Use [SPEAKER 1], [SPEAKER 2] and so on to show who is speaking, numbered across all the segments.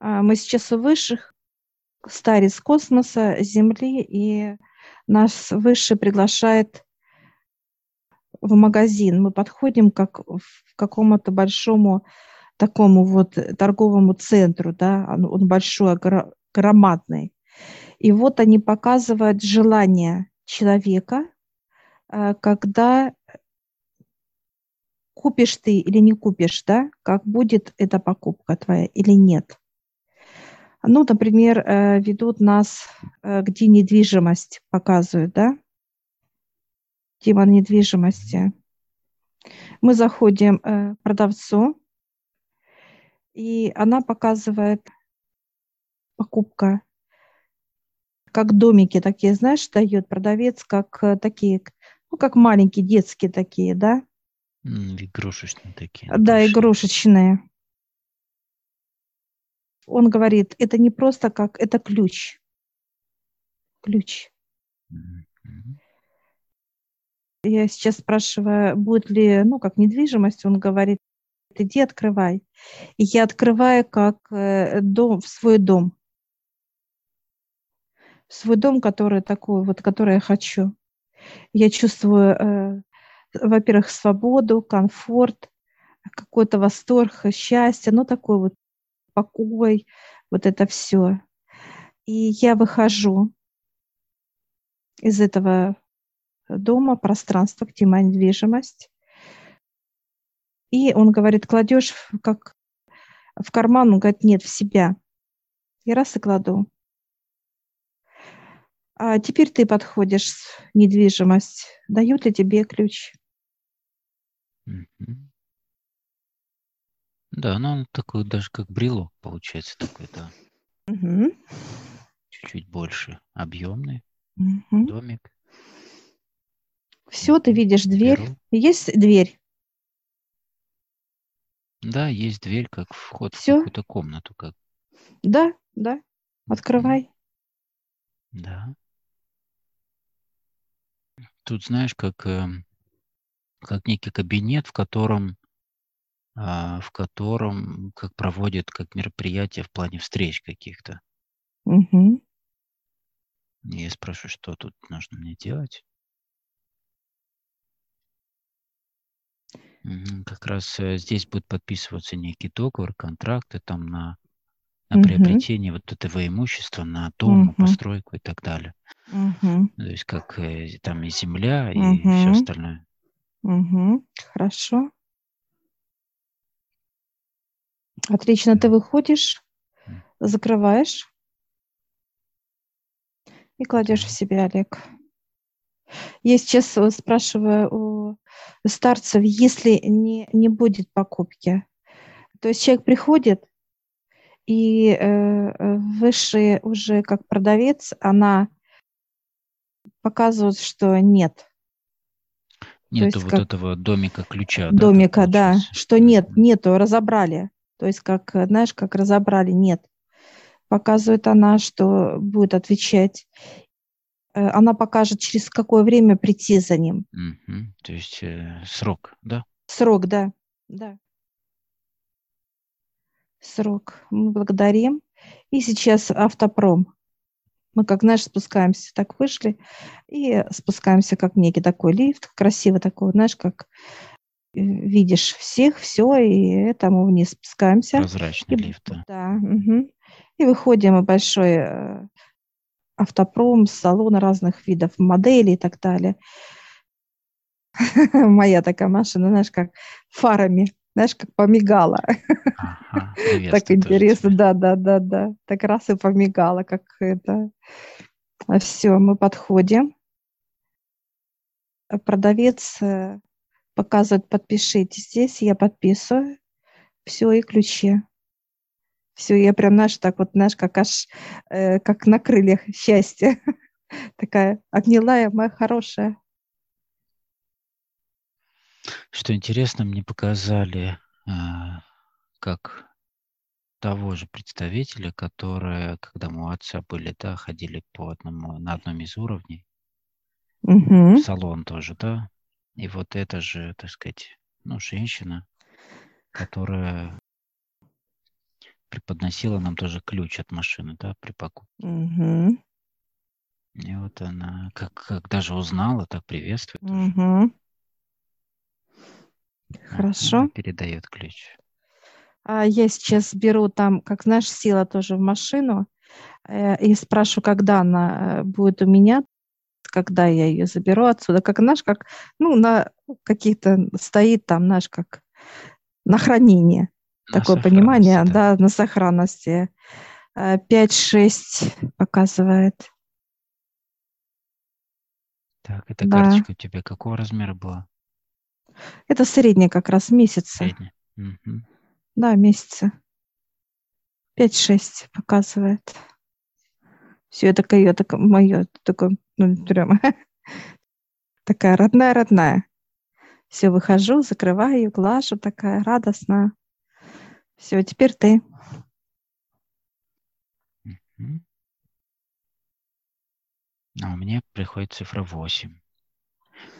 [SPEAKER 1] А, мы сейчас у высших, старец космоса, Земли, и нас выше приглашает в магазин. Мы подходим как в какому-то большому такому вот торговому центру, да, он, он большой, громадный. И вот они показывают желание человека, э, когда купишь ты или не купишь, да, как будет эта покупка твоя или нет. Ну, например, э, ведут нас, э, где недвижимость показывают, да, тема недвижимости. Мы заходим к продавцу, и она показывает покупка как домики такие, знаешь, дает продавец, как э, такие, ну, как маленькие детские такие, да?
[SPEAKER 2] Игрушечные такие.
[SPEAKER 1] Да, игрушечные. Он говорит, это не просто как, это ключ. Ключ. Я сейчас спрашиваю, будет ли, ну, как недвижимость, он говорит, иди открывай. И я открываю как э, дом, в свой дом свой дом, который такой, вот, который я хочу. Я чувствую, э, во-первых, свободу, комфорт, какой-то восторг, счастье, ну такой вот покой, вот это все. И я выхожу из этого дома, пространства, где моя недвижимость. И он говорит, кладешь как в карман, он говорит, нет, в себя. И раз и кладу. А теперь ты подходишь недвижимость. Дают ли тебе ключ?
[SPEAKER 2] Да, ну он такой даже как брелок получается такой, да.
[SPEAKER 1] Угу.
[SPEAKER 2] Чуть-чуть больше объемный угу. домик.
[SPEAKER 1] Все, ты видишь дверь. Беру. Есть дверь?
[SPEAKER 2] Да, есть дверь, как вход Все? в какую-то комнату. Как...
[SPEAKER 1] Да, да. Открывай.
[SPEAKER 2] Да. Тут, знаешь, как, эм, как некий кабинет, в котором, в котором как проводят как мероприятия в плане встреч каких-то.
[SPEAKER 1] Угу.
[SPEAKER 2] Я спрашиваю, что тут нужно мне делать. Как раз э, здесь будет подписываться некий договор, контракты там на, на угу. приобретение вот этого имущества, на дом, угу. постройку и так далее.
[SPEAKER 1] Угу.
[SPEAKER 2] То есть как э, там и земля, и угу. все остальное.
[SPEAKER 1] Угу. Хорошо. Отлично, ты выходишь, закрываешь и кладешь в себя, Олег. Я сейчас э, спрашиваю у старцев, если не, не будет покупки, то есть человек приходит, и э, э высший уже как продавец, она показывают, что нет.
[SPEAKER 2] Нет вот как... этого домика ключа.
[SPEAKER 1] Домика, да, да что нет, нету, разобрали. То есть, как, знаешь, как разобрали, нет. Показывает она, что будет отвечать. Э, она покажет, через какое время прийти за ним.
[SPEAKER 2] Угу. То есть э, срок, да?
[SPEAKER 1] Срок, да, да. Срок. Мы благодарим. И сейчас автопром. Мы, как, знаешь, спускаемся, так вышли, и спускаемся, как некий такой лифт, красиво такой, знаешь, как э, видишь всех, все, и это мы вниз спускаемся.
[SPEAKER 2] Прозрачный и, лифт.
[SPEAKER 1] Да. Угу. И выходим в большой э, автопром, салона разных видов, моделей и так далее. Моя такая машина, знаешь, как фарами знаешь, как помигала.
[SPEAKER 2] Ага,
[SPEAKER 1] так интересно, да, да, да, да. Так раз и помигала, как это. А Все, мы подходим. Продавец э, показывает, подпишите здесь, я подписываю. Все, и ключи. Все, я прям, знаешь, так вот, знаешь, как аж, э, как на крыльях счастья. Такая обняла я, моя хорошая.
[SPEAKER 2] Что интересно, мне показали, а, как того же представителя, которые, когда мы у отца были, да, ходили по одному, на одном из уровней,
[SPEAKER 1] угу.
[SPEAKER 2] в салон тоже, да, и вот это же, так сказать, ну, женщина, которая преподносила нам тоже ключ от машины, да, при покупке.
[SPEAKER 1] Угу.
[SPEAKER 2] И вот она, как, как даже узнала, так приветствует.
[SPEAKER 1] Угу. Хорошо.
[SPEAKER 2] Передает ключ.
[SPEAKER 1] А я сейчас беру там, как знаешь, села тоже в машину э, и спрашиваю, когда она э, будет у меня, когда я ее заберу отсюда, как знаешь, как ну на каких-то стоит там, знаешь, как на хранение.
[SPEAKER 2] На
[SPEAKER 1] Такое понимание,
[SPEAKER 2] да.
[SPEAKER 1] да, на сохранности. Э, 5-6 показывает.
[SPEAKER 2] Так, эта
[SPEAKER 1] Да.
[SPEAKER 2] карточка у тебя какого размера была?
[SPEAKER 1] Это средняя как раз месяца.
[SPEAKER 2] Средняя. Мгм.
[SPEAKER 1] Да, месяца. 5-6 показывает. Все, это такое, это мое, такое, ну, прям такая родная-родная. Все, выхожу, закрываю, глажу, такая радостная. Все, теперь ты.
[SPEAKER 2] А у меня приходит цифра 8.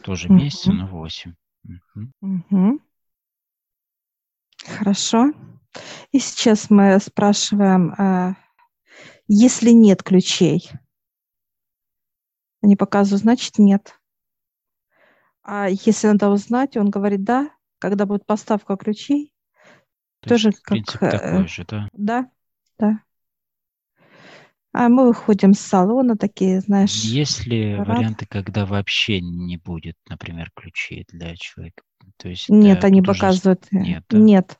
[SPEAKER 2] Тоже месяц,
[SPEAKER 1] Мгм.
[SPEAKER 2] но 8. Мгм.
[SPEAKER 1] Мгм. Хорошо. И сейчас мы спрашиваем, э, если нет ключей. Они показывают, значит, нет. А если надо узнать, он говорит, да, когда будет поставка ключей,
[SPEAKER 2] То
[SPEAKER 1] тоже
[SPEAKER 2] есть
[SPEAKER 1] как,
[SPEAKER 2] принцип
[SPEAKER 1] э,
[SPEAKER 2] такой же, да?
[SPEAKER 1] да, да. А мы выходим с салона, такие, знаешь,
[SPEAKER 2] Есть ли
[SPEAKER 1] рад.
[SPEAKER 2] варианты, когда вообще не будет, например, ключей для человека? То есть
[SPEAKER 1] Нет,
[SPEAKER 2] да,
[SPEAKER 1] они
[SPEAKER 2] уже
[SPEAKER 1] показывают. э,
[SPEAKER 2] нет, да?
[SPEAKER 1] Нет,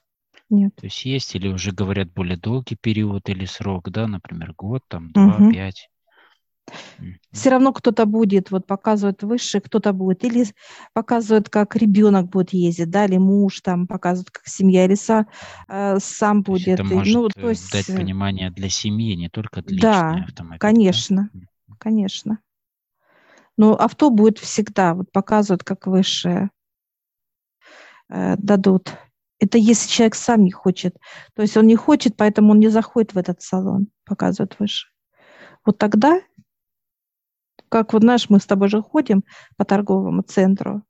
[SPEAKER 1] нет.
[SPEAKER 2] То есть есть или уже говорят более долгий период или срок, да, например, год, там, два,
[SPEAKER 1] Мгм.
[SPEAKER 2] пять.
[SPEAKER 1] Все равно кто-то будет, вот показывает выше, кто-то будет. Или показывают, как ребенок будет ездить, да, или муж там показывают, как семья, или са- э, сам
[SPEAKER 2] То есть это
[SPEAKER 1] будет. и,
[SPEAKER 2] может
[SPEAKER 1] ну,
[SPEAKER 2] э,
[SPEAKER 1] то есть,
[SPEAKER 2] дать
[SPEAKER 1] э,
[SPEAKER 2] понимание для семьи, не только личный
[SPEAKER 1] да,
[SPEAKER 2] автомобиль, да?
[SPEAKER 1] конечно,
[SPEAKER 2] М.
[SPEAKER 1] конечно. Но авто будет всегда, вот показывают, как выше э, дадут. Это если человек сам не хочет. То есть он не хочет, поэтому он не заходит в этот салон, показывают выше. Вот тогда, как вот знаешь, мы с тобой же ходим по торговому центру.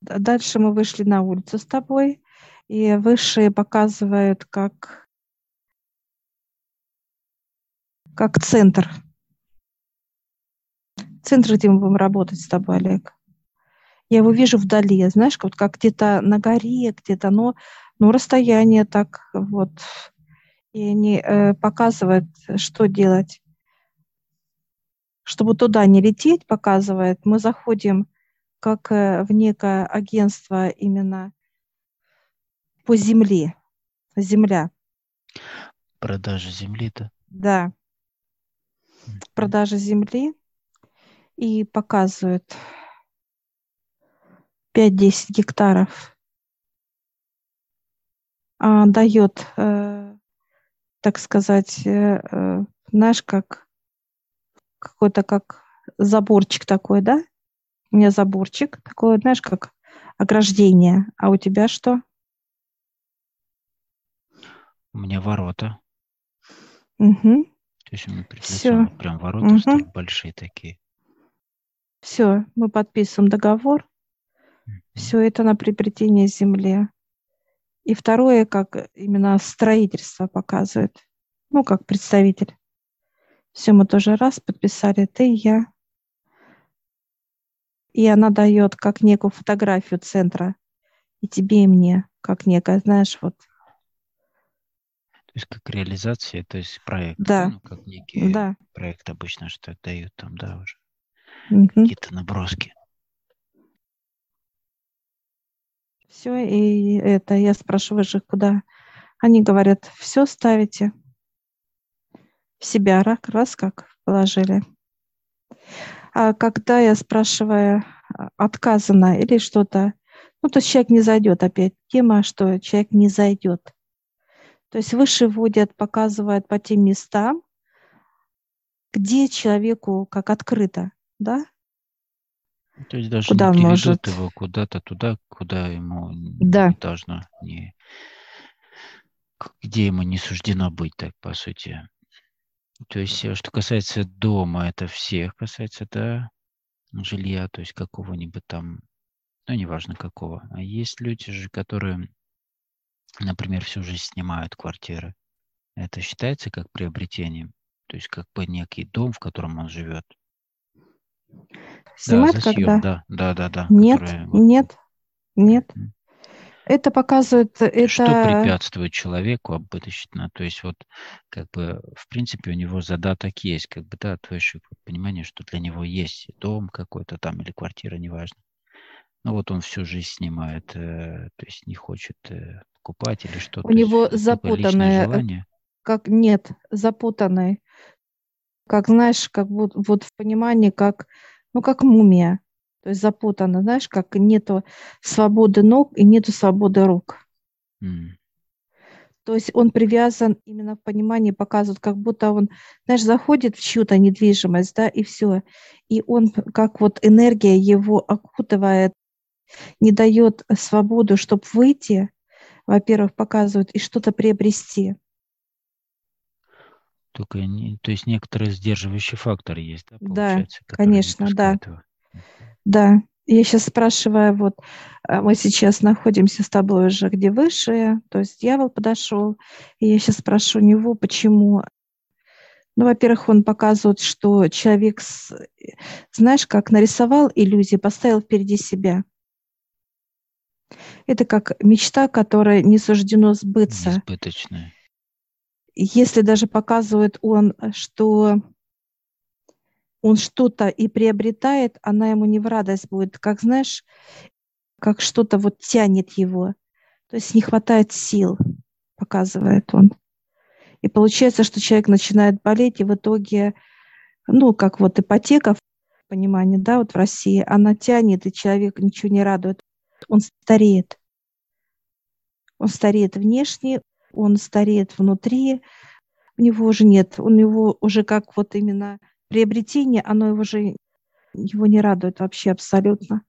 [SPEAKER 1] Дальше мы вышли на улицу с тобой, и выше показывают как, как центр. Центр, где мы будем работать с тобой, Олег. Я его вижу вдали, знаешь, вот как где-то на горе, где-то, но, но расстояние так вот. И они э, показывают, что делать. Чтобы туда не лететь, показывает, мы заходим как э, в некое агентство именно по земле. Земля,
[SPEAKER 2] Продажа земли, да?
[SPEAKER 1] продажа земли. И показывают 5-10 гектаров. А, дает, э, так сказать, э, э, знаешь, как какой-то как заборчик такой, да? У меня заборчик такой, знаешь, как ограждение. А у тебя что?
[SPEAKER 2] У меня ворота.
[SPEAKER 1] Угу.
[SPEAKER 2] То есть у меня вот прям ворота стоят большие такие.
[SPEAKER 1] Все, мы подписываем договор. Все это на приобретение земли. И второе, как именно строительство показывает. Ну, как представитель. Все, мы тоже раз подписали, ты и я. И она дает как некую фотографию центра. И тебе, и мне, как некая, знаешь, вот.
[SPEAKER 2] То есть как реализация, то есть проект.
[SPEAKER 1] Да.
[SPEAKER 2] Ну, как некий
[SPEAKER 1] Да.
[SPEAKER 2] проект обычно, что дают там, да, уже
[SPEAKER 1] Мгм.
[SPEAKER 2] какие-то наброски.
[SPEAKER 1] Все, и это я спрашиваю же, куда. Они говорят, все ставите. В себя рак, раз как положили. А когда я спрашиваю, а, отказано или что-то, ну, то есть человек не зайдет опять. Тема, что человек не зайдет. То есть выше вводят, показывают по тем местам, где человеку как открыто, да?
[SPEAKER 2] Ну, То есть даже
[SPEAKER 1] Куда
[SPEAKER 2] не
[SPEAKER 1] может?
[SPEAKER 2] его куда-то туда, куда ему
[SPEAKER 1] Да.
[SPEAKER 2] не должно, не, где ему не суждено быть, так по сути. То есть, э, что касается дома, это всех касается, да, жилья, то есть какого-нибудь там, ну, неважно какого. А есть люди же, которые например, всю жизнь снимают квартиры, это считается как приобретением? То есть как бы некий дом, в котором он живет?
[SPEAKER 1] Снимать
[SPEAKER 2] да, за
[SPEAKER 1] когда?
[SPEAKER 2] да, да, да, да.
[SPEAKER 1] Нет,
[SPEAKER 2] которые
[SPEAKER 1] нет, нет. Это показывает,
[SPEAKER 2] Что
[SPEAKER 1] это
[SPEAKER 2] препятствует человеку обычно? То есть вот как бы в принципе у него задаток есть, как бы, да, то есть понимание, что для него есть дом какой-то там или квартира, неважно. Но вот он всю жизнь снимает, э, то есть не хочет э, покупать или что-то.
[SPEAKER 1] у него запутанное, э, как нет, запутанный, как знаешь, как вот, вот в понимании, как, ну, как мумия. То есть запутано, знаешь, как нету свободы ног и нету свободы рук.
[SPEAKER 2] М.
[SPEAKER 1] То есть он привязан именно в понимании, показывают, как будто он, знаешь, заходит в чью-то недвижимость, да, и все. И он, как вот энергия его окутывает, не дает свободу, чтобы выйти, во-первых, показывают, и что-то приобрести.
[SPEAKER 2] Только не, то есть некоторый сдерживающий фактор есть, да,
[SPEAKER 1] Да,
[SPEAKER 2] получается, не
[SPEAKER 1] конечно, да.
[SPEAKER 2] его.
[SPEAKER 1] Да, я сейчас спрашиваю, вот а, мы сейчас находимся с тобой уже где выше, то есть дьявол подошел, и я сейчас спрошу у него, почему. Ну, во-первых, он показывает, что человек, знаешь, как нарисовал иллюзии, поставил впереди себя. Это как мечта, которая не суждено сбыться.
[SPEAKER 2] Несбыточное.
[SPEAKER 1] Если даже показывает он, что он что-то и приобретает, она ему не в радость будет. Как знаешь, как что-то вот тянет его. То есть не хватает сил, показывает он. И получается, что человек начинает болеть, и в итоге, ну, как вот ипотека, в понимании, да, вот в России, она тянет, и человек ничего не радует. Он стареет. Он стареет внешне, он стареет внутри, у него уже нет, у него уже как вот именно приобретение, оно его уже его не радует вообще абсолютно.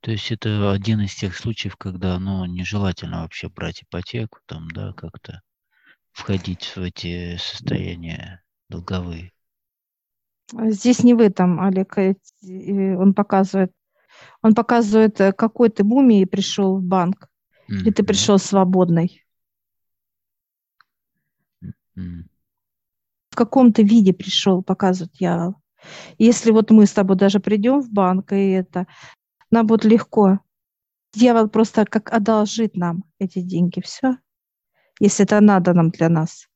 [SPEAKER 2] То есть это один из тех случаев, когда ну, нежелательно вообще брать ипотеку, там, да, как-то входить в эти состояния долговые.
[SPEAKER 1] Здесь не в этом, Олег, э, он показывает. Он показывает, э, какой ты мумией пришел в банк, или ты
[SPEAKER 2] Мгм.
[SPEAKER 1] пришел свободный.
[SPEAKER 2] М.
[SPEAKER 1] В каком ты виде пришел, показывает дьявол. Если вот мы с тобой даже придем в банк, и это, нам будет легко. Дьявол просто как одолжит нам эти деньги, все, если это надо нам для нас.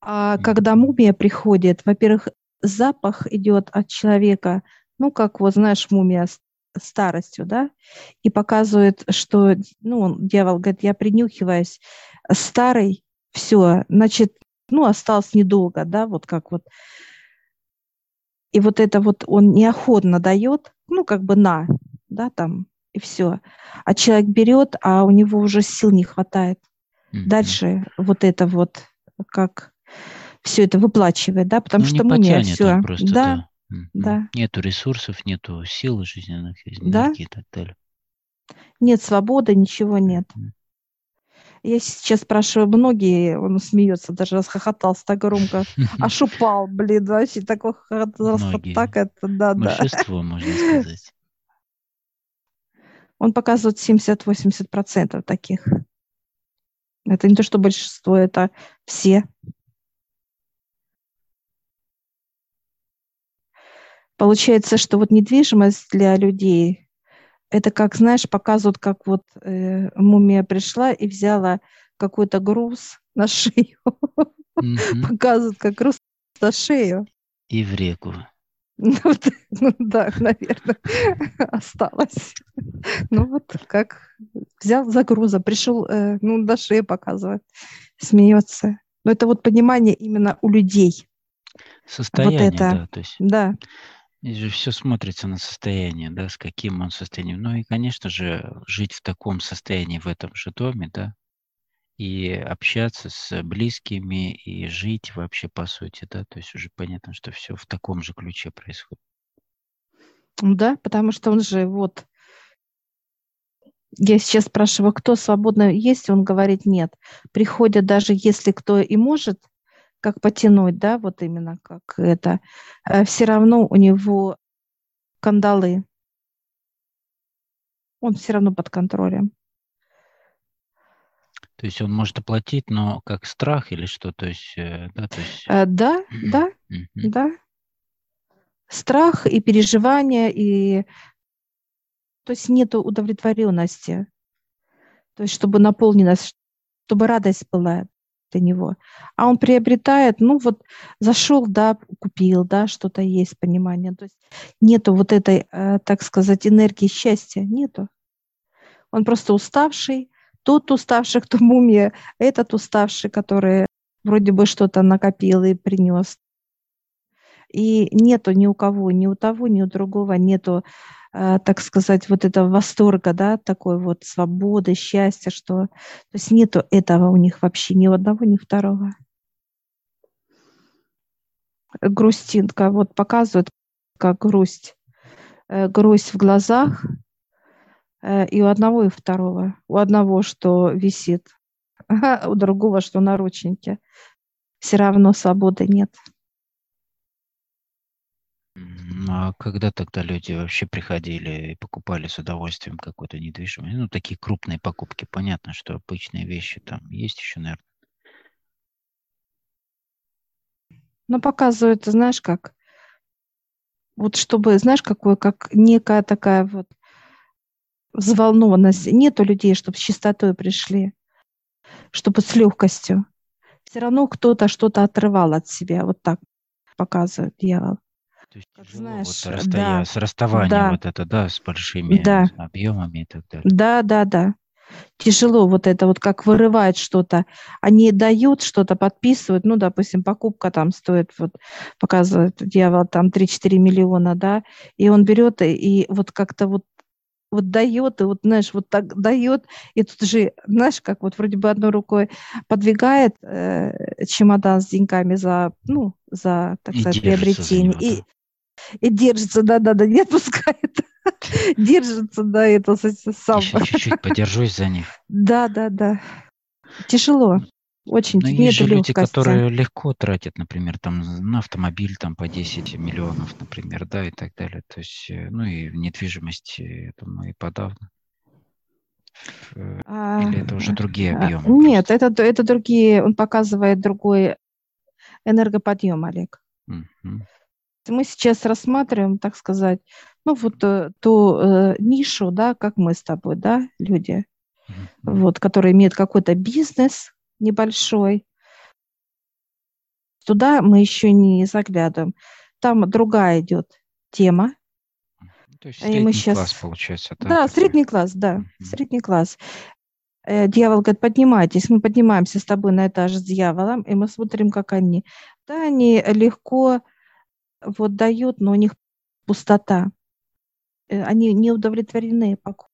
[SPEAKER 1] А
[SPEAKER 2] Мгм.
[SPEAKER 1] когда мумия приходит, во-первых, запах идет от человека, ну, как вот, знаешь, мумия старостью, да, и показывает, что, ну, дьявол говорит, я принюхиваюсь, старый, все, значит, ну, осталось недолго, да, вот как вот. И вот это вот он неохотно дает, ну, как бы на, да, там, и все. А человек берет, а у него уже сил не хватает
[SPEAKER 2] Мгм.
[SPEAKER 1] дальше вот это вот как все это выплачивает, да, потому
[SPEAKER 2] Ну,
[SPEAKER 1] что
[SPEAKER 2] не потянет
[SPEAKER 1] все,
[SPEAKER 2] просто,
[SPEAKER 1] да,
[SPEAKER 2] да.
[SPEAKER 1] Да.
[SPEAKER 2] Нету ресурсов, нету сил жизненных,
[SPEAKER 1] Да.
[SPEAKER 2] энергии и так далее.
[SPEAKER 1] нет свободы, ничего нет. Я сейчас спрашиваю многие, он смеется, даже расхохотался так громко, аж упал, блин, вообще такой хохот,
[SPEAKER 2] Многие.
[SPEAKER 1] так это, да, да.
[SPEAKER 2] Большинство, можно сказать.
[SPEAKER 1] Он показывает 70-80% таких. Это не то, что большинство, это все. Получается, что вот недвижимость для людей, это как, знаешь, показывают, как вот э, мумия пришла и взяла какой-то груз на шею.
[SPEAKER 2] Мгм.
[SPEAKER 1] Показывают, как груз на шею.
[SPEAKER 2] И в реку.
[SPEAKER 1] Ну, вот, ну да, наверное, осталось. Ну вот как взял за груза, пришел, э, ну, на шее показывает, смеется. Но это вот понимание именно у людей.
[SPEAKER 2] Состояние,
[SPEAKER 1] это.
[SPEAKER 2] да, то есть
[SPEAKER 1] Да,
[SPEAKER 2] здесь же все смотрится на состояние, да, с каким он состоянием. Ну и, конечно же, жить в таком состоянии в этом же доме, да, и общаться с близкими, и жить вообще по сути, да, то есть уже понятно, что все в таком же ключе происходит.
[SPEAKER 1] да, потому что он же вот... Я сейчас спрашиваю, кто свободно есть, он говорит нет. Приходят даже если кто и может, как потянуть, да, вот именно как это, все равно у него кандалы. Он все равно под контролем.
[SPEAKER 2] То есть он может оплатить, но как страх или что? То есть, э,
[SPEAKER 1] да, то есть... Э, да, да, да. Страх и переживания, и то есть нет удовлетворенности. То есть чтобы наполненность, чтобы радость была для него. А он приобретает, ну вот зашел, да, купил, да, что-то есть, понимание. То есть нету вот этой, э, так сказать, энергии счастья, нету. Он просто уставший, тот уставший, кто мумия, этот уставший, который вроде бы что-то накопил и принес. И нету ни у кого, ни у того, ни у другого, нету, э, так сказать, вот этого восторга, да, такой вот свободы, счастья, что... То есть нету этого у них вообще ни у одного, ни у второго. Грустинка вот показывает, как грусть. Э, грусть в глазах, Э, и у одного, и у второго. У одного, что висит, а у другого, что наручники. Все равно свободы нет.
[SPEAKER 2] А когда тогда люди вообще приходили и покупали с удовольствием какую-то недвижимость? Ну, такие крупные покупки. Понятно, что обычные вещи там есть еще, наверное.
[SPEAKER 1] Ну, показывают, знаешь, как? Вот чтобы, знаешь, какое, как некая такая вот взволнованность. Нету людей, чтобы с чистотой пришли, чтобы с легкостью. Все равно кто-то что-то отрывал от себя. Вот так показывает дьявол.
[SPEAKER 2] То есть как знаешь, вот расстоя... да, с расставанием да, вот это, да, с большими да, объемами и так далее.
[SPEAKER 1] Да, да, да. Тяжело вот это вот как вырывать что-то. Они дают что-то, подписывают, ну, допустим, покупка там стоит, вот показывает дьявол там 3-4 миллиона, да, и он берет и, и вот как-то вот вот дает, и вот, знаешь, вот так дает, и тут же, знаешь, как вот вроде бы одной рукой подвигает э, чемодан с деньгами за, ну, за, так и сказать, приобретение. И, и держится, да-да-да, не отпускает. держится, да, это
[SPEAKER 2] сам. Чуть-чуть подержусь за них.
[SPEAKER 1] Да-да-да. Тяжело. Очень
[SPEAKER 2] Но есть же люди, которые легко тратят, например, там на автомобиль там по 10 миллионов, например, да, и так далее. То есть, э, ну и в недвижимости, я думаю, и подавно. Э, а, или это уже другие а, объемы?
[SPEAKER 1] Нет, это, это другие, он показывает другой энергоподъем, Олег. Угу. Мы сейчас рассматриваем, так сказать, ну вот э, ту э, нишу, да, как мы с тобой, да, люди, угу. вот, которые имеют какой-то бизнес, небольшой. Туда мы еще не заглядываем. Там другая идет тема.
[SPEAKER 2] То есть средний и мы сейчас... класс, получается.
[SPEAKER 1] Да, да средний класс, да, mm-hmm. средний класс. Э, дьявол говорит, поднимайтесь. Мы поднимаемся с тобой на этаж с дьяволом, и мы смотрим, как они. Да, они легко вот дают, но у них пустота. Э, они не удовлетворены покупкой.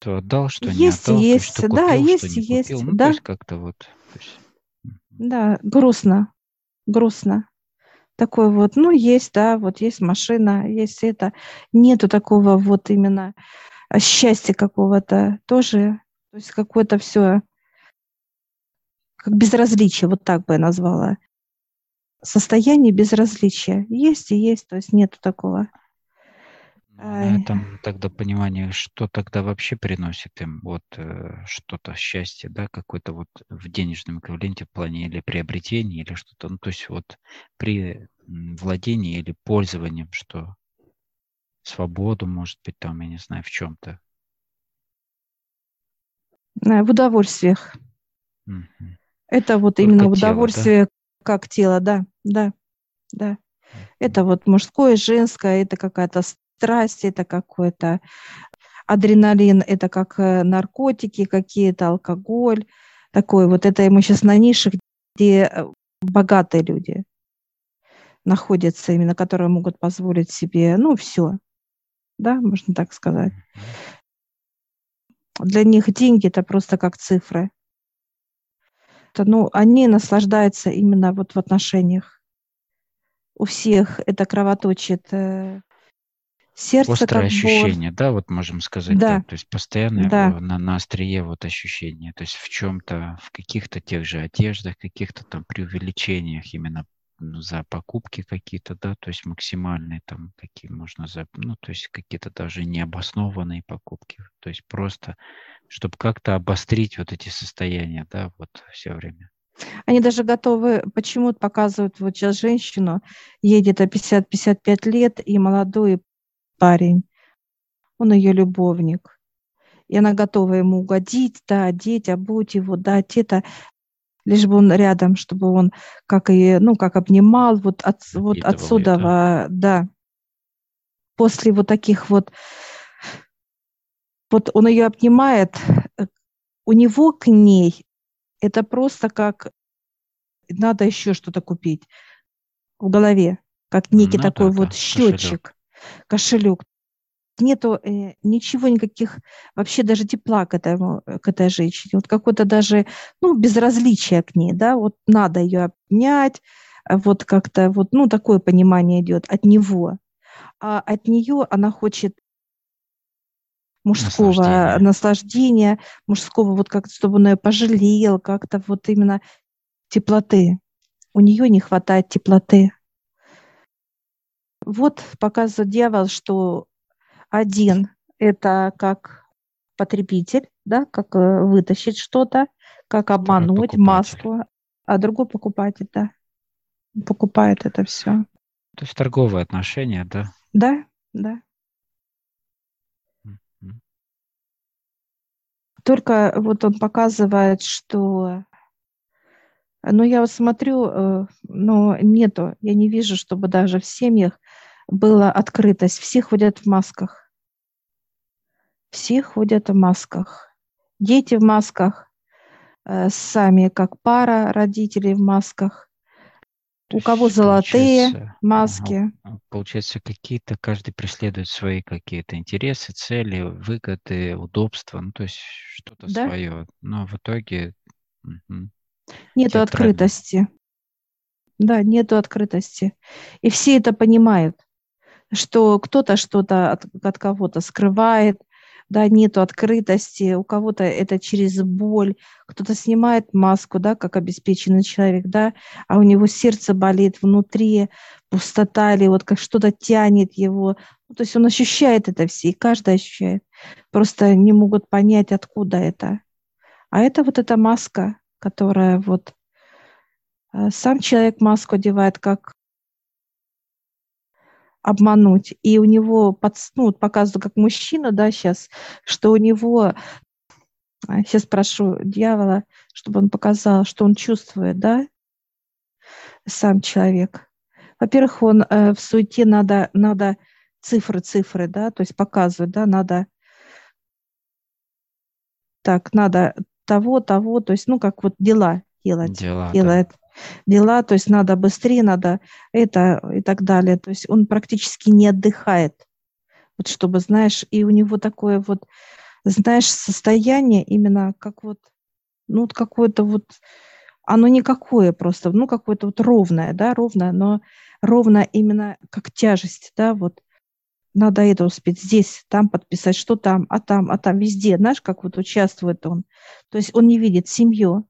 [SPEAKER 2] Что отдал, что есть, не отдал,
[SPEAKER 1] есть,
[SPEAKER 2] что купил,
[SPEAKER 1] да, есть,
[SPEAKER 2] что не
[SPEAKER 1] есть,
[SPEAKER 2] купил. Ну,
[SPEAKER 1] да.
[SPEAKER 2] то есть как-то вот. Есть...
[SPEAKER 1] Да, грустно, грустно. Такой вот, ну, есть, да, вот есть машина, есть это. Нету такого вот именно счастья какого-то тоже. То есть какое-то все как безразличие, вот так бы я назвала. Состояние безразличия. Есть и есть, то есть нету такого.
[SPEAKER 2] На этом тогда понимание, что тогда вообще приносит им вот э, что-то счастье, да, какое-то вот в денежном эквиваленте в плане или приобретения, или что-то, ну, то есть вот при владении или пользованием, что свободу, может быть, там, я не знаю, в чем-то.
[SPEAKER 1] В удовольствиях. Угу. Это вот Только именно тело, удовольствие да? Как тело, да, да, да. Это вот мужское, женское, это какая-то страсть, это какой-то адреналин, это как э, наркотики какие-то, алкоголь. Такой вот это мы сейчас на нише, где э, богатые люди находятся, именно которые могут позволить себе, ну, все, да, можно так сказать. Для них деньги это просто как цифры. Это, ну, они наслаждаются именно вот в отношениях. У всех это кровоточит э, сердце
[SPEAKER 2] Острое ощущение, боль. да, вот можем сказать, да. да то есть постоянно да. на, на острие вот ощущение, то есть в чем-то, в каких-то тех же одеждах, каких-то там преувеличениях именно за покупки какие-то, да, то есть максимальные там, какие можно за, ну, то есть какие-то даже необоснованные покупки, то есть просто, чтобы как-то обострить вот эти состояния, да, вот все время.
[SPEAKER 1] Они даже готовы, почему-то показывают вот сейчас женщину, ей где-то 50-55 лет, и молодой парень, он ее любовник. И она готова ему угодить, да, одеть, обуть его, дать это, лишь бы он рядом, чтобы он как и, ну, как обнимал, вот, от, вот отсюда, это. да. После вот таких вот, вот он ее обнимает, у него к ней это просто как надо еще что-то купить в голове, как некий ну, такой да, вот да, счетчик, кошелек. кошелек. Нету э, ничего, никаких, вообще даже тепла к, этому, к этой женщине. Вот какое-то даже, ну, безразличие к ней, да, вот надо ее обнять, вот как-то вот, ну, такое понимание идет от него. А от нее она хочет мужского наслаждения. наслаждения, мужского, вот как чтобы он ее пожалел, как-то вот именно теплоты. У нее не хватает теплоты. Вот показывает дьявол, что один – это как потребитель, да, как э, вытащить что-то, как обмануть маску, а другой покупатель, да, покупает это все.
[SPEAKER 2] То есть торговые отношения, да?
[SPEAKER 1] Да, да. Только вот он показывает, что ну, я вот смотрю, э, но нету, я не вижу, чтобы даже в семьях была открытость. Все ходят в масках. Все ходят в масках. Дети в масках, э, сами как пара, родители в масках. То У кого золотые маски.
[SPEAKER 2] Получается, какие-то, каждый преследует свои какие-то интересы, цели, выгоды, удобства, ну, то есть что-то да? свое. Но в итоге...
[SPEAKER 1] Угу. Нету открытости. Да, нету открытости. И все это понимают, что кто-то что-то от, от кого-то скрывает, да, нету открытости, у кого-то это через боль, кто-то снимает маску, да, как обеспеченный человек, да, а у него сердце болит внутри, пустота или вот как что-то тянет его, ну, то есть он ощущает это все, и каждый ощущает, просто не могут понять, откуда это. А это вот эта маска, которая вот э, сам человек маску одевает, как обмануть. И у него, под, ну, показываю как мужчина, да, сейчас, что у него, сейчас а, прошу дьявола, чтобы он показал, что он чувствует, да, сам человек. Во-первых, он э, в суете надо, надо цифры, цифры, да, то есть показывать, да, надо так, надо того, того, то есть, ну, как вот дела делать, дела, делает. Да. Дела, то есть надо быстрее, надо это и так далее. То есть он практически не отдыхает. Вот чтобы, знаешь, и у него такое вот, знаешь, состояние именно как вот, ну, вот какое-то вот, оно никакое просто, ну, какое-то вот ровное, да, ровное, но ровно именно как тяжесть, да, вот надо это успеть здесь, там подписать, что там, а там, а там, везде, знаешь, как вот участвует он. То есть он не видит семью,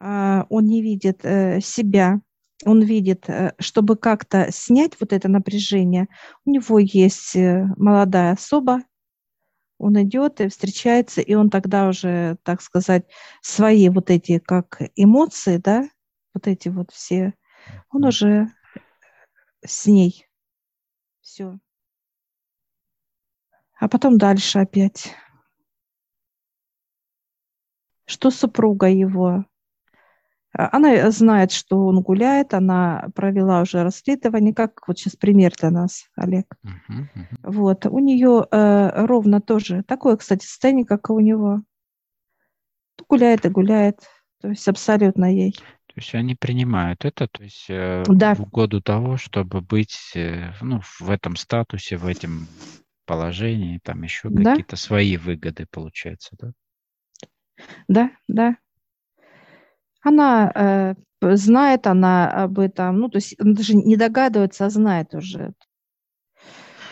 [SPEAKER 1] он не видит э, себя, он видит, э, чтобы как-то снять вот это напряжение, у него есть э, молодая особа, он идет и встречается, и он тогда уже, так сказать, свои вот эти как эмоции, да, вот эти вот все, он уже с ней. Все а потом дальше опять. Что супруга его? А, она знает, что он гуляет, она провела уже расследование, как вот сейчас пример для нас, Олег. Uh-huh, uh-huh. Вот, у нее э, ровно тоже такое, кстати, состояние, как и у него. Гуляет и гуляет, то есть абсолютно ей.
[SPEAKER 2] То есть они принимают это, то есть э, да. в угоду того, чтобы быть э, ну, в этом статусе, в этом положении, там еще да? какие-то свои выгоды получаются, да?
[SPEAKER 1] Да, да. Она э, знает, она об этом, ну, то есть она даже не догадывается, а знает уже.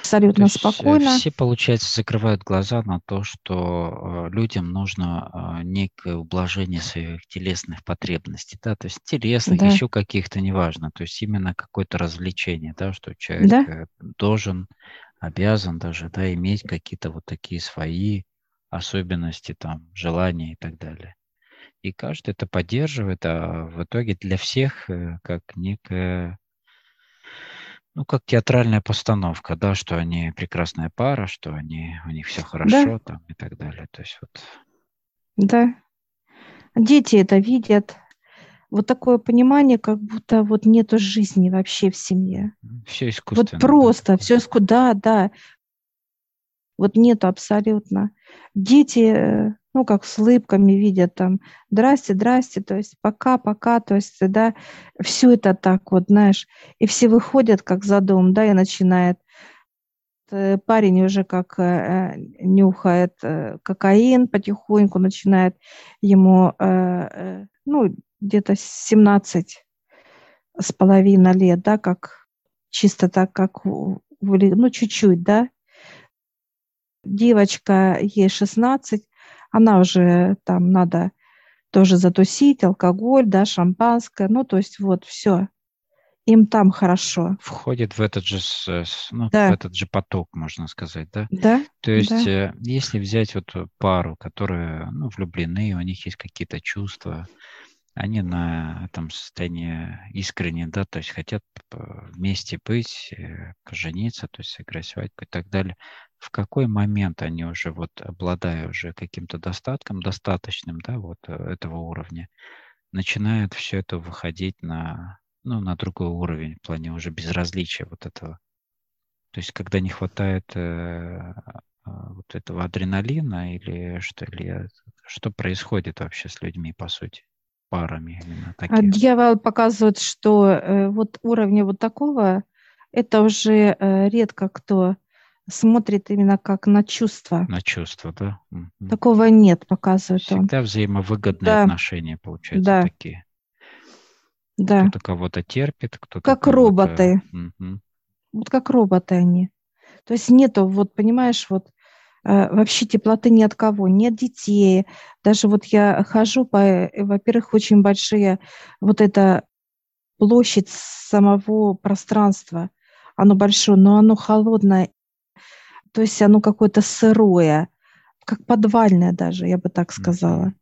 [SPEAKER 1] абсолютно то спокойно.
[SPEAKER 2] Все, получается, закрывают глаза на то, что людям нужно некое ублажение своих телесных потребностей, да, то есть телесных, да. еще каких-то, неважно, то есть именно какое-то развлечение, да, что человек да. Э, должен, обязан даже, да, иметь какие-то вот такие свои особенности, там, желания и так далее. И каждый это поддерживает, а в итоге для всех э, как некая ну, как театральная постановка, да, что они прекрасная пара, что они, у них все хорошо да. там и так далее. То есть вот.
[SPEAKER 1] Да. Дети это видят. Вот такое понимание, как будто вот нету жизни вообще в семье.
[SPEAKER 2] Все искусственно.
[SPEAKER 1] Вот просто, да. все искусственно, да, да. Вот нету абсолютно. Дети э, ну, как с улыбками видят там, здрасте, здрасте, то есть пока, пока, то есть, да, все это так вот, знаешь, и все выходят как за дом, да, и начинает э, парень уже как э, нюхает э, кокаин, потихоньку начинает ему, э, э, ну, где-то 17 с половиной лет, да, как чисто так, как, ну, чуть-чуть, да, девочка, ей 16, она уже там надо тоже затусить, алкоголь, да, шампанское, ну, то есть вот все, им там хорошо.
[SPEAKER 2] Входит в этот же, ну, да. в этот же поток, можно сказать, да?
[SPEAKER 1] Да.
[SPEAKER 2] То есть, да. Э, если взять вот пару, которые, ну, влюблены, у них есть какие-то чувства, они на этом состоянии искренне, да, то есть хотят вместе быть, э, пожениться, то есть сыграть свадьбу и так далее. В какой момент они уже вот обладая уже каким-то достатком, достаточным, да, вот э, этого уровня, начинают все это выходить на, ну, на другой уровень в плане уже безразличия вот этого. То есть когда не хватает э, э вот этого адреналина или что, или что происходит вообще с людьми по сути? Парами.
[SPEAKER 1] А дьявол показывает, что э, вот уровня вот такого, это уже э, редко кто смотрит именно как на чувства.
[SPEAKER 2] На чувства, да.
[SPEAKER 1] Такого нет, показывает
[SPEAKER 2] Всегда он. Всегда взаимовыгодные да. отношения получаются да. такие.
[SPEAKER 1] Да.
[SPEAKER 2] Кто-то кого-то терпит, кто-то...
[SPEAKER 1] Как роботы. Угу. Вот как роботы они. То есть нету, вот понимаешь, вот вообще теплоты ни от кого, нет детей. Даже вот я хожу по, э, во-первых, очень большие, вот эта площадь самого пространства, оно большое, но оно холодное, то есть оно какое-то сырое, как подвальное даже, я бы так сказала.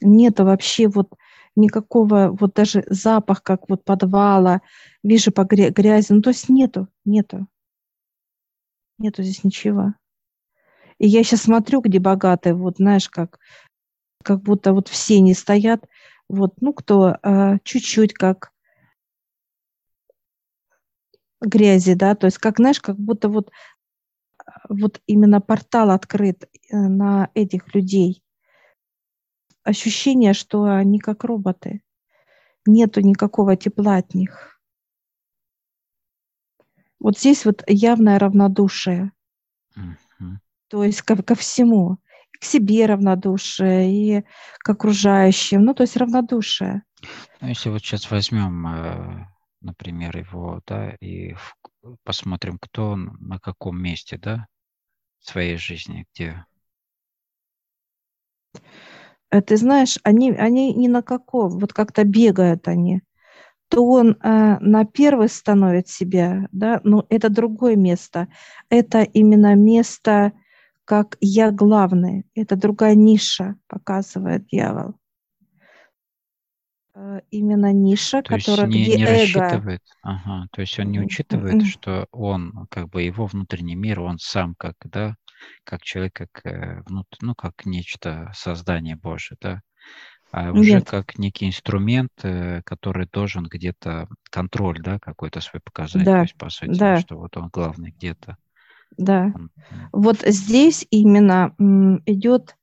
[SPEAKER 1] Нету вообще вот никакого, вот даже запах, как вот подвала, вижу по грязи, ну то есть нету, нету. Нету здесь ничего. И я сейчас смотрю, где богатые, вот знаешь, как, как будто вот все не стоят, вот, ну, кто а, чуть-чуть как грязи, да, то есть как, знаешь, как будто вот, вот именно портал открыт э, на этих людей. Ощущение, что они как роботы. Нету никакого тепла от них. Вот здесь вот явное равнодушие. Mm-hmm то есть ко, ко всему, к себе равнодушие и к окружающим, ну, то есть равнодушие.
[SPEAKER 2] Ну, если вот сейчас возьмем, э, например, его, да, и посмотрим, кто он на каком месте, да, в своей жизни, где
[SPEAKER 1] э, ты знаешь, они, они ни на каком, вот как-то бегают они то он э, на первый становит себя, да, но это другое место. Это именно место как я главный. Это другая ниша, показывает дьявол. Э, именно ниша, то которая
[SPEAKER 2] есть не,
[SPEAKER 1] где
[SPEAKER 2] не
[SPEAKER 1] эго.
[SPEAKER 2] рассчитывает, ага, то есть он не учитывает, что он, как бы его внутренний мир, он сам как, да, как человек, как, э, ну, как нечто создание Божие, да, а уже Нет. как некий инструмент, э, который должен где-то контроль, да, какой-то свой показать, да. то есть, по сути, да. что вот он главный где-то.
[SPEAKER 1] Да. Вот здесь именно идет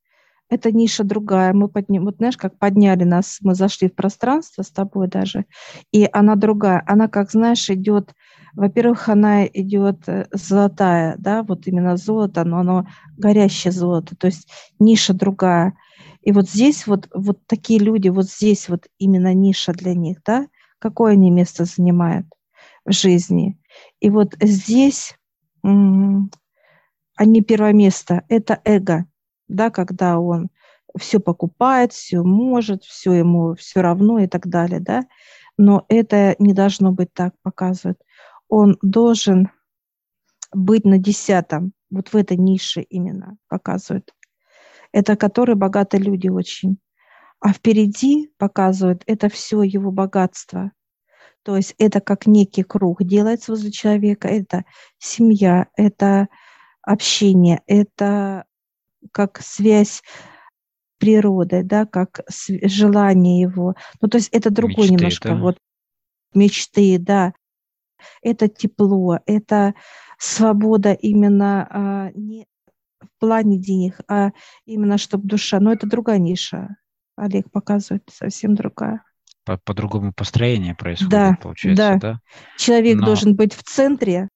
[SPEAKER 1] эта ниша другая. Мы подним, вот знаешь, как подняли нас, мы зашли в пространство с тобой даже, и она другая. Она, как знаешь, идет, во-первых, она идет э, золотая, да, вот именно золото, но оно горящее золото, то есть ниша другая. И вот здесь вот, вот такие люди, вот здесь вот именно ниша для них, да, какое они место занимают в жизни. И вот здесь они первое место. Это эго, да, когда он все покупает, все может, все ему все равно и так далее, да. Но это не должно быть так, показывает. Он должен быть на десятом, вот в этой нише именно показывает. Это которые богатые люди очень. А впереди показывают это все его богатство. То есть это как некий круг делается возле человека, это семья, это общение, это как связь природы, да, как желание его. Ну, то есть это другое мечты, немножко, да? вот мечты, да. Это тепло, это свобода именно а, не в плане денег, а именно чтобы душа. Но это другая ниша. Олег показывает совсем другая.
[SPEAKER 2] По- по-другому построение происходит, да, получается, да? да?
[SPEAKER 1] Человек Но... должен быть в центре,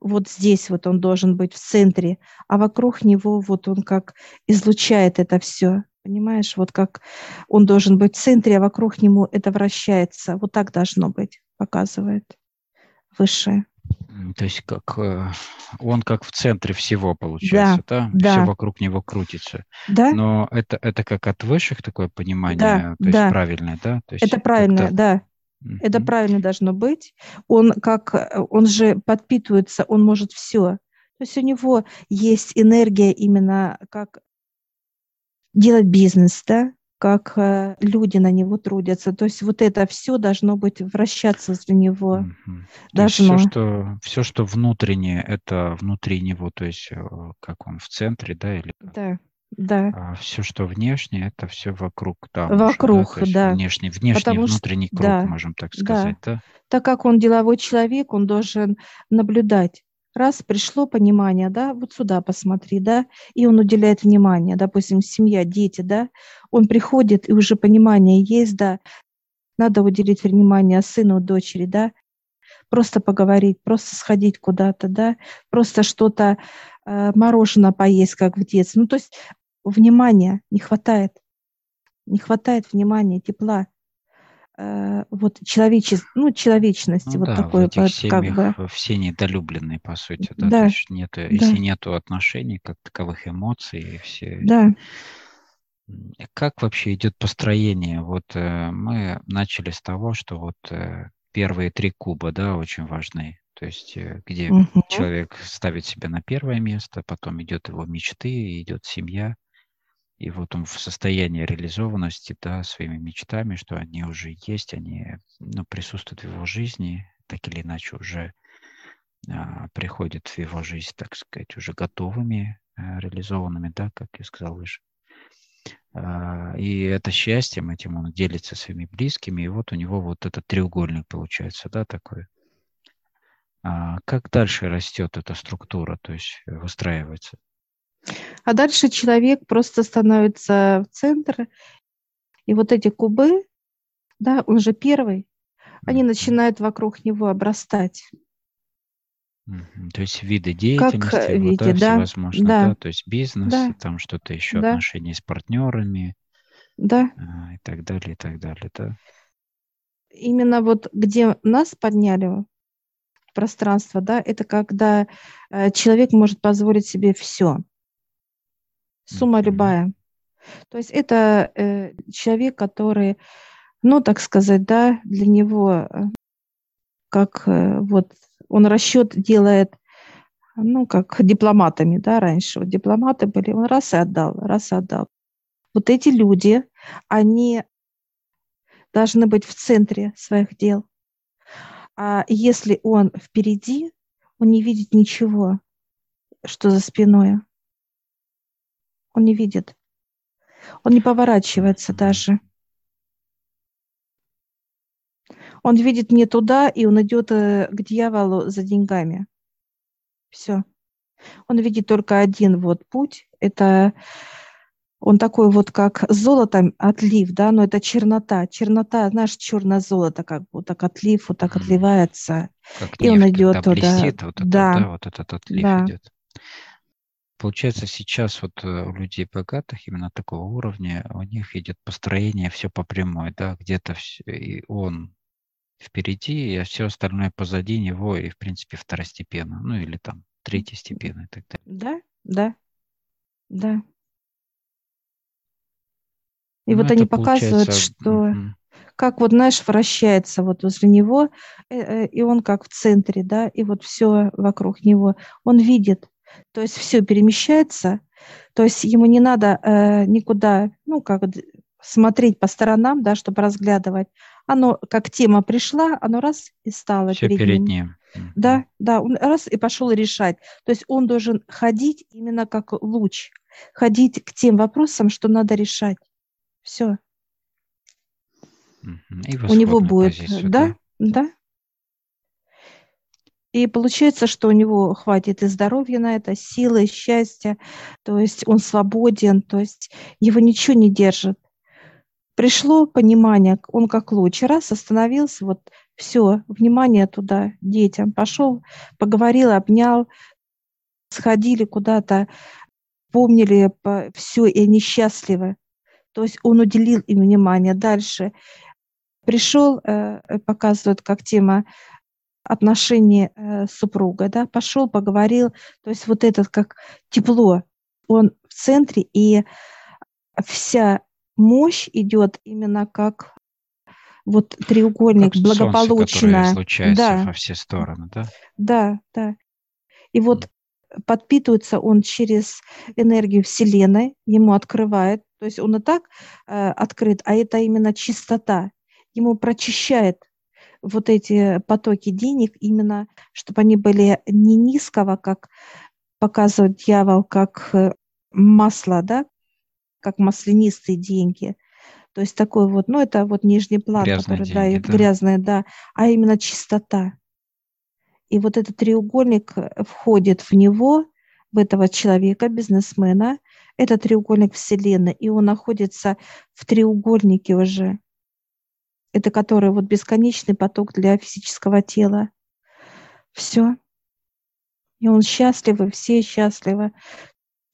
[SPEAKER 1] вот здесь вот он должен быть в центре, а вокруг него вот он как излучает это все. Понимаешь, вот как он должен быть в центре, а вокруг него это вращается. Вот так должно быть, показывает высшее.
[SPEAKER 2] То есть как э, он как в центре всего получается, да? да? Все вокруг него крутится. Да. Но это, это как от высших такое понимание, да, то есть да. правильное, да? То есть
[SPEAKER 1] это правильное, да. Mm-hmm. Это правильно должно быть. Он как, э, он же подпитывается, он может все. То есть у него есть энергия именно как делать бизнес, да, как э, люди на него трудятся. То есть вот это все должно быть вращаться для него.
[SPEAKER 2] Mm-hmm. Должно. все, что, все, что внутреннее, это внутри него, то есть э, как он в центре, да, или
[SPEAKER 1] да. Да.
[SPEAKER 2] А все, что внешнее, это все вокруг, да.
[SPEAKER 1] Вокруг, уже, да.
[SPEAKER 2] да. Внешний, внешний Потому внутренний круг, да, можем так сказать, да. да.
[SPEAKER 1] Так как он деловой человек, он должен наблюдать. Раз пришло понимание, да, вот сюда посмотри, да, и он уделяет внимание, допустим, семья, дети, да, он приходит, и уже понимание есть, да, надо уделить внимание сыну, дочери, да, просто поговорить, просто сходить куда-то, да, просто что-то э, мороженое поесть, как в детстве. Ну, то есть внимания не хватает, не хватает внимания, тепла вот человечес... ну, человечности, ну, вот
[SPEAKER 2] да,
[SPEAKER 1] такое,
[SPEAKER 2] в этих как бы. Все недолюбленные, по сути, да, да. То есть нет, да. если нету отношений, как таковых эмоций, все.
[SPEAKER 1] Да.
[SPEAKER 2] Как вообще идет построение? Вот э, мы начали с того, что вот э, первые три куба, да, очень важны. То есть э, где угу. человек ставит себя на первое место, потом идет его мечты, идет семья, и вот он в состоянии реализованности, да, своими мечтами, что они уже есть, они ну, присутствуют в его жизни, так или иначе уже а, приходят в его жизнь, так сказать, уже готовыми, а, реализованными, да, как я сказал выше. А, и это счастьем этим он делится своими близкими, и вот у него вот этот треугольник получается, да, такой. А как дальше растет эта структура, то есть выстраивается?
[SPEAKER 1] А дальше человек просто становится в центр, и вот эти кубы, да, он же первый, они начинают вокруг него обрастать.
[SPEAKER 2] То есть виды деятельности, как вот, виде, да, да, всевозможно, да. да, то есть бизнес, да. там что-то еще, да. отношения с партнерами,
[SPEAKER 1] да.
[SPEAKER 2] А, и так далее, и так далее, да.
[SPEAKER 1] Именно вот где нас подняли пространство, да, это когда э, человек может позволить себе все сумма любая. То есть это э, человек, который, ну, так сказать, да, для него, э, как э, вот он расчет делает, ну, как дипломатами, да, раньше. Вот дипломаты были, он раз и отдал, раз и отдал. Вот эти люди, они должны быть в центре своих дел. А если он впереди, он не видит ничего, что за спиной. Он не видит. Он не поворачивается даже. Он видит не туда, и он идет э, к дьяволу за деньгами. Все. Он видит только один вот путь. Это он такой вот как золото отлив, да, но это чернота. Чернота, знаешь, черное золото, как бы вот так отлив, вот так отливается.
[SPEAKER 2] Как и он идет туда. Блестит, вот да. Это, да, вот этот отлив да. идет. Получается, сейчас вот э, у людей богатых, именно такого уровня, у них идет построение все по прямой, да, где-то и он впереди, а все остальное позади него и, в принципе, второстепенно, ну или там третьей степени и так далее.
[SPEAKER 1] Да, да, да. И
[SPEAKER 2] Ну,
[SPEAKER 1] вот они показывают,
[SPEAKER 2] получается,
[SPEAKER 1] что как вот, знаешь, вращается вот возле него, э, э, и он как в центре, да, и вот все вокруг него. Он видит, то есть все перемещается, то есть ему не надо э, никуда, ну, как смотреть по сторонам, да, чтобы разглядывать. Оно, как тема пришла, оно раз и стало
[SPEAKER 2] все
[SPEAKER 1] перед
[SPEAKER 2] перед
[SPEAKER 1] ним.
[SPEAKER 2] ним.
[SPEAKER 1] Да, да, он раз и пошел решать. То есть он должен ходить именно как луч, ходить к тем вопросам, что надо решать. Все.
[SPEAKER 2] И
[SPEAKER 1] У него будет,
[SPEAKER 2] позицию,
[SPEAKER 1] да, да. И получается, что у него хватит и здоровья на это, силы, счастья, то есть он свободен, то есть его ничего не держит. Пришло понимание, он как луч, раз остановился, вот все, внимание туда, детям, пошел, поговорил, обнял, сходили куда-то, помнили все, и они счастливы. То есть он уделил им внимание. Дальше пришел, э, э, показывают как тема отношения э, супруга, да, пошел, поговорил, то есть вот этот как тепло, он в центре, и вся мощь идет именно как вот треугольник,
[SPEAKER 2] Как солнце,
[SPEAKER 1] благополучно.
[SPEAKER 2] излучается
[SPEAKER 1] Да,
[SPEAKER 2] во все стороны, да?
[SPEAKER 1] да, да. И вот подпитывается он через энергию Вселенной, ему открывает, то есть он и так э, открыт, а это именно чистота. Ему прочищает вот эти потоки денег именно, чтобы они были не низкого, как показывает дьявол, как э, масло, да, как маслянистые деньги. То есть такой вот, ну это вот нижний план,
[SPEAKER 2] Грязные
[SPEAKER 1] который, да,
[SPEAKER 2] деньги,
[SPEAKER 1] и
[SPEAKER 2] да.
[SPEAKER 1] грязные, да, а именно чистота. И вот этот треугольник э, входит в него, в этого человека, бизнесмена. Это треугольник Вселенной, и он находится в треугольнике уже. Это который вот бесконечный поток для физического тела. Все. И он счастлив, и все счастливы.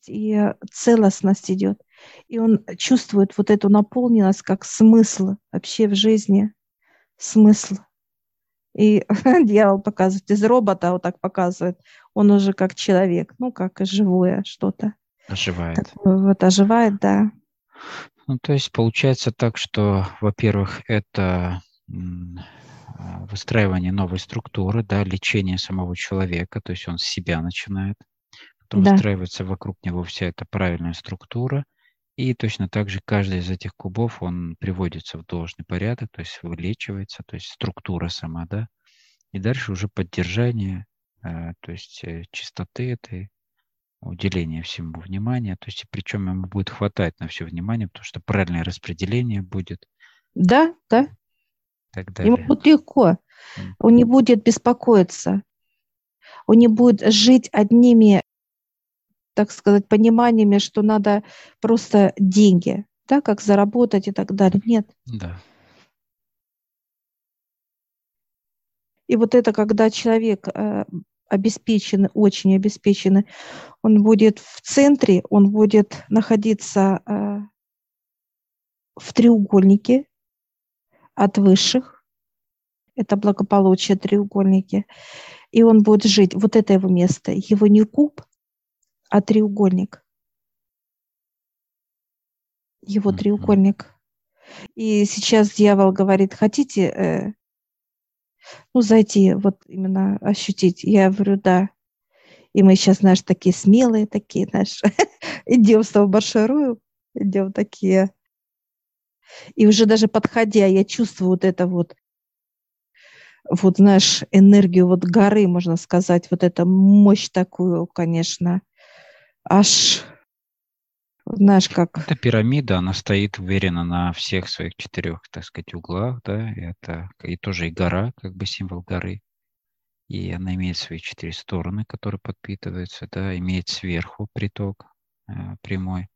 [SPEAKER 1] И целостность идет. И он чувствует вот эту наполненность как смысл вообще в жизни. Смысл. И дьявол показывает из робота, вот так показывает, он уже как человек, ну, как живое что-то.
[SPEAKER 2] Оживает.
[SPEAKER 1] Такое вот оживает, да.
[SPEAKER 2] Ну, то есть получается так, что, во-первых, это а, выстраивание новой структуры, да, лечение самого человека, то есть он с себя начинает, потом
[SPEAKER 1] Да.
[SPEAKER 2] выстраивается вокруг него вся эта правильная структура, и точно так же каждый из этих кубов, он приводится в должный порядок, то есть вылечивается, то есть структура сама, да, и дальше уже поддержание, э, то есть э, чистоты этой, уделение всему внимания, то есть причем ему будет хватать на все внимание, потому что правильное распределение будет
[SPEAKER 1] Да, да.
[SPEAKER 2] так
[SPEAKER 1] Ему
[SPEAKER 2] далее.
[SPEAKER 1] будет легко. Он не будет беспокоиться. Он не будет жить одними, так сказать, пониманиями, что надо просто деньги, да, как заработать и так далее. Нет.
[SPEAKER 2] Да.
[SPEAKER 1] И вот это, когда человек обеспеченный, очень обеспеченный, он будет в центре, он будет находиться э, в треугольнике от высших, это благополучие треугольники, и он будет жить, вот это его место, его не куб, а треугольник, его треугольник. И сейчас дьявол говорит, хотите, э, ну, зайти, вот именно ощутить. Я говорю, да. И мы сейчас, знаешь, такие смелые, такие, знаешь, идем с тобой маршируем, идем такие. И уже даже подходя, я чувствую вот это вот, вот, знаешь, энергию вот горы, можно сказать, вот эту мощь такую, конечно, аж, знаешь, как...
[SPEAKER 2] Эта пирамида, она стоит уверенно на всех своих четырех, так сказать, углах, да, и это и тоже и гора, как бы символ горы. И она имеет свои четыре стороны, которые подпитываются, да, имеет сверху приток э, прямой.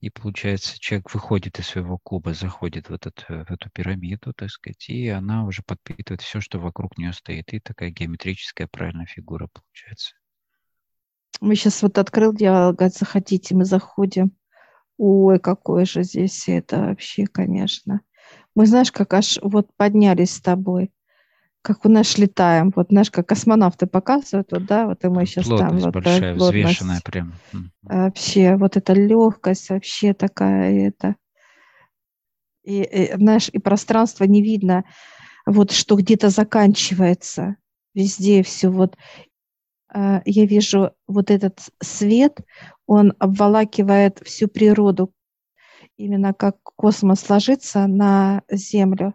[SPEAKER 2] И получается, человек выходит из своего куба, заходит в, этот, э, в эту пирамиду, так сказать, и она уже подпитывает все, что вокруг нее стоит. И такая геометрическая правильная фигура получается.
[SPEAKER 1] Мы сейчас вот открыл говорит, заходите, мы заходим. Ой, какое же здесь это вообще, конечно. Мы, знаешь, как аж вот поднялись с тобой. как у нас летаем, вот знаешь, как космонавты показывают, вот, да, вот и мы сейчас
[SPEAKER 2] плотность
[SPEAKER 1] там. Вот,
[SPEAKER 2] большая, взвешенная прям.
[SPEAKER 1] Вообще, вот эта легкость вообще такая, это. И, и, знаешь, и пространство не видно, вот что где-то заканчивается, везде все вот. А, я вижу вот этот свет, он обволакивает всю природу, именно как космос ложится на Землю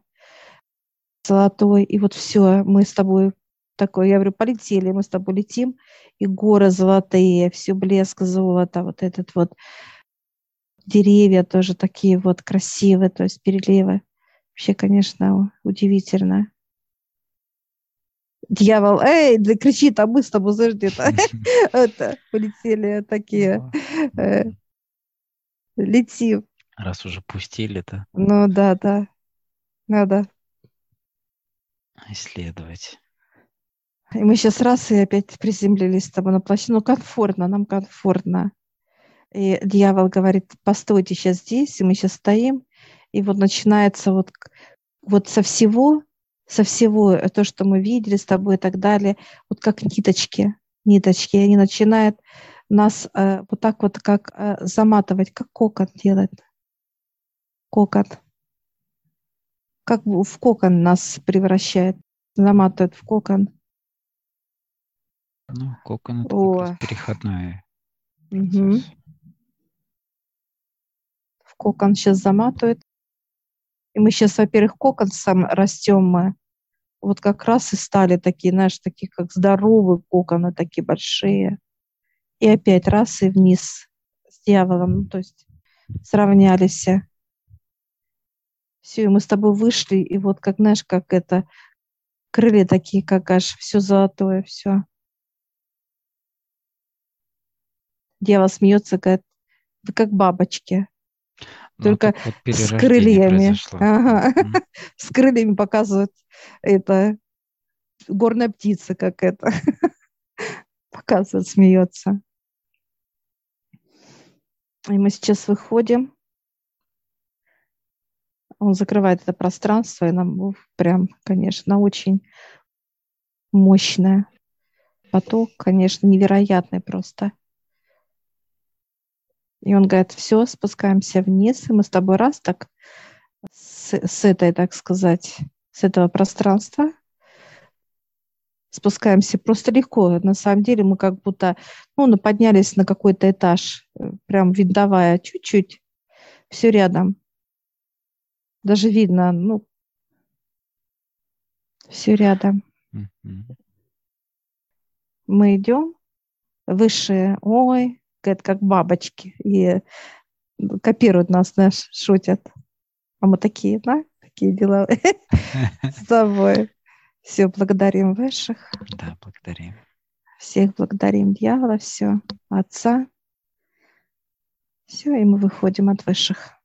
[SPEAKER 1] золотой, и вот все, мы с тобой такой, я говорю, полетели, мы с тобой летим, и горы золотые, все блеск золота, вот этот вот деревья тоже такие вот красивые, то есть переливы. Вообще, конечно, удивительно. Дьявол, эй, да кричит, а мы с тобой, где-то это, полетели такие, э, летим.
[SPEAKER 2] Раз уже пустили-то.
[SPEAKER 1] Ну да, да, надо
[SPEAKER 2] исследовать.
[SPEAKER 1] И мы сейчас раз и опять приземлились с тобой на площадку. Ну, комфортно, нам комфортно. И дьявол говорит, постойте сейчас здесь, и мы сейчас стоим, и вот начинается вот, вот со всего, со всего то, что мы видели с тобой и так далее, вот как ниточки, ниточки, они начинают нас э, вот так вот как э, заматывать, как кокон делать. Кокон. Как в кокон нас превращает, заматывает в кокон.
[SPEAKER 2] Ну, кокон это О. как переходной угу.
[SPEAKER 1] В кокон сейчас заматывает. И мы сейчас, во-первых, кокон сам растем мы. Вот как раз и стали такие, знаешь, такие как здоровые коконы, такие большие. И опять раз и вниз с дьяволом, ну, то есть сравнялись. Все, и мы с тобой вышли, и вот как, знаешь, как это, крылья такие, как аж все золотое, все. Дева смеется, говорит, вы как бабочки. Ну, Только вот с крыльями. Ага. Mm. с крыльями показывают это горная птица, как это показывает, смеется. И мы сейчас выходим. Он закрывает это пространство, и нам прям, конечно, очень мощное. Поток, конечно, невероятный просто. И он говорит, все, спускаемся вниз, и мы с тобой раз так с, с этой, так сказать, с этого пространства спускаемся просто легко. На самом деле мы как будто, ну, ну поднялись на какой-то этаж, э, прям видовая, чуть-чуть, все рядом. Даже видно, ну, все рядом. Mm-hmm. Мы идем выше, ой, это как бабочки, и копируют нас, знаешь, шутят. А мы такие, да, такие дела с тобой. Все, благодарим высших.
[SPEAKER 2] Да, благодарим.
[SPEAKER 1] Всех благодарим дьявола, все, отца. Все, и мы выходим от высших.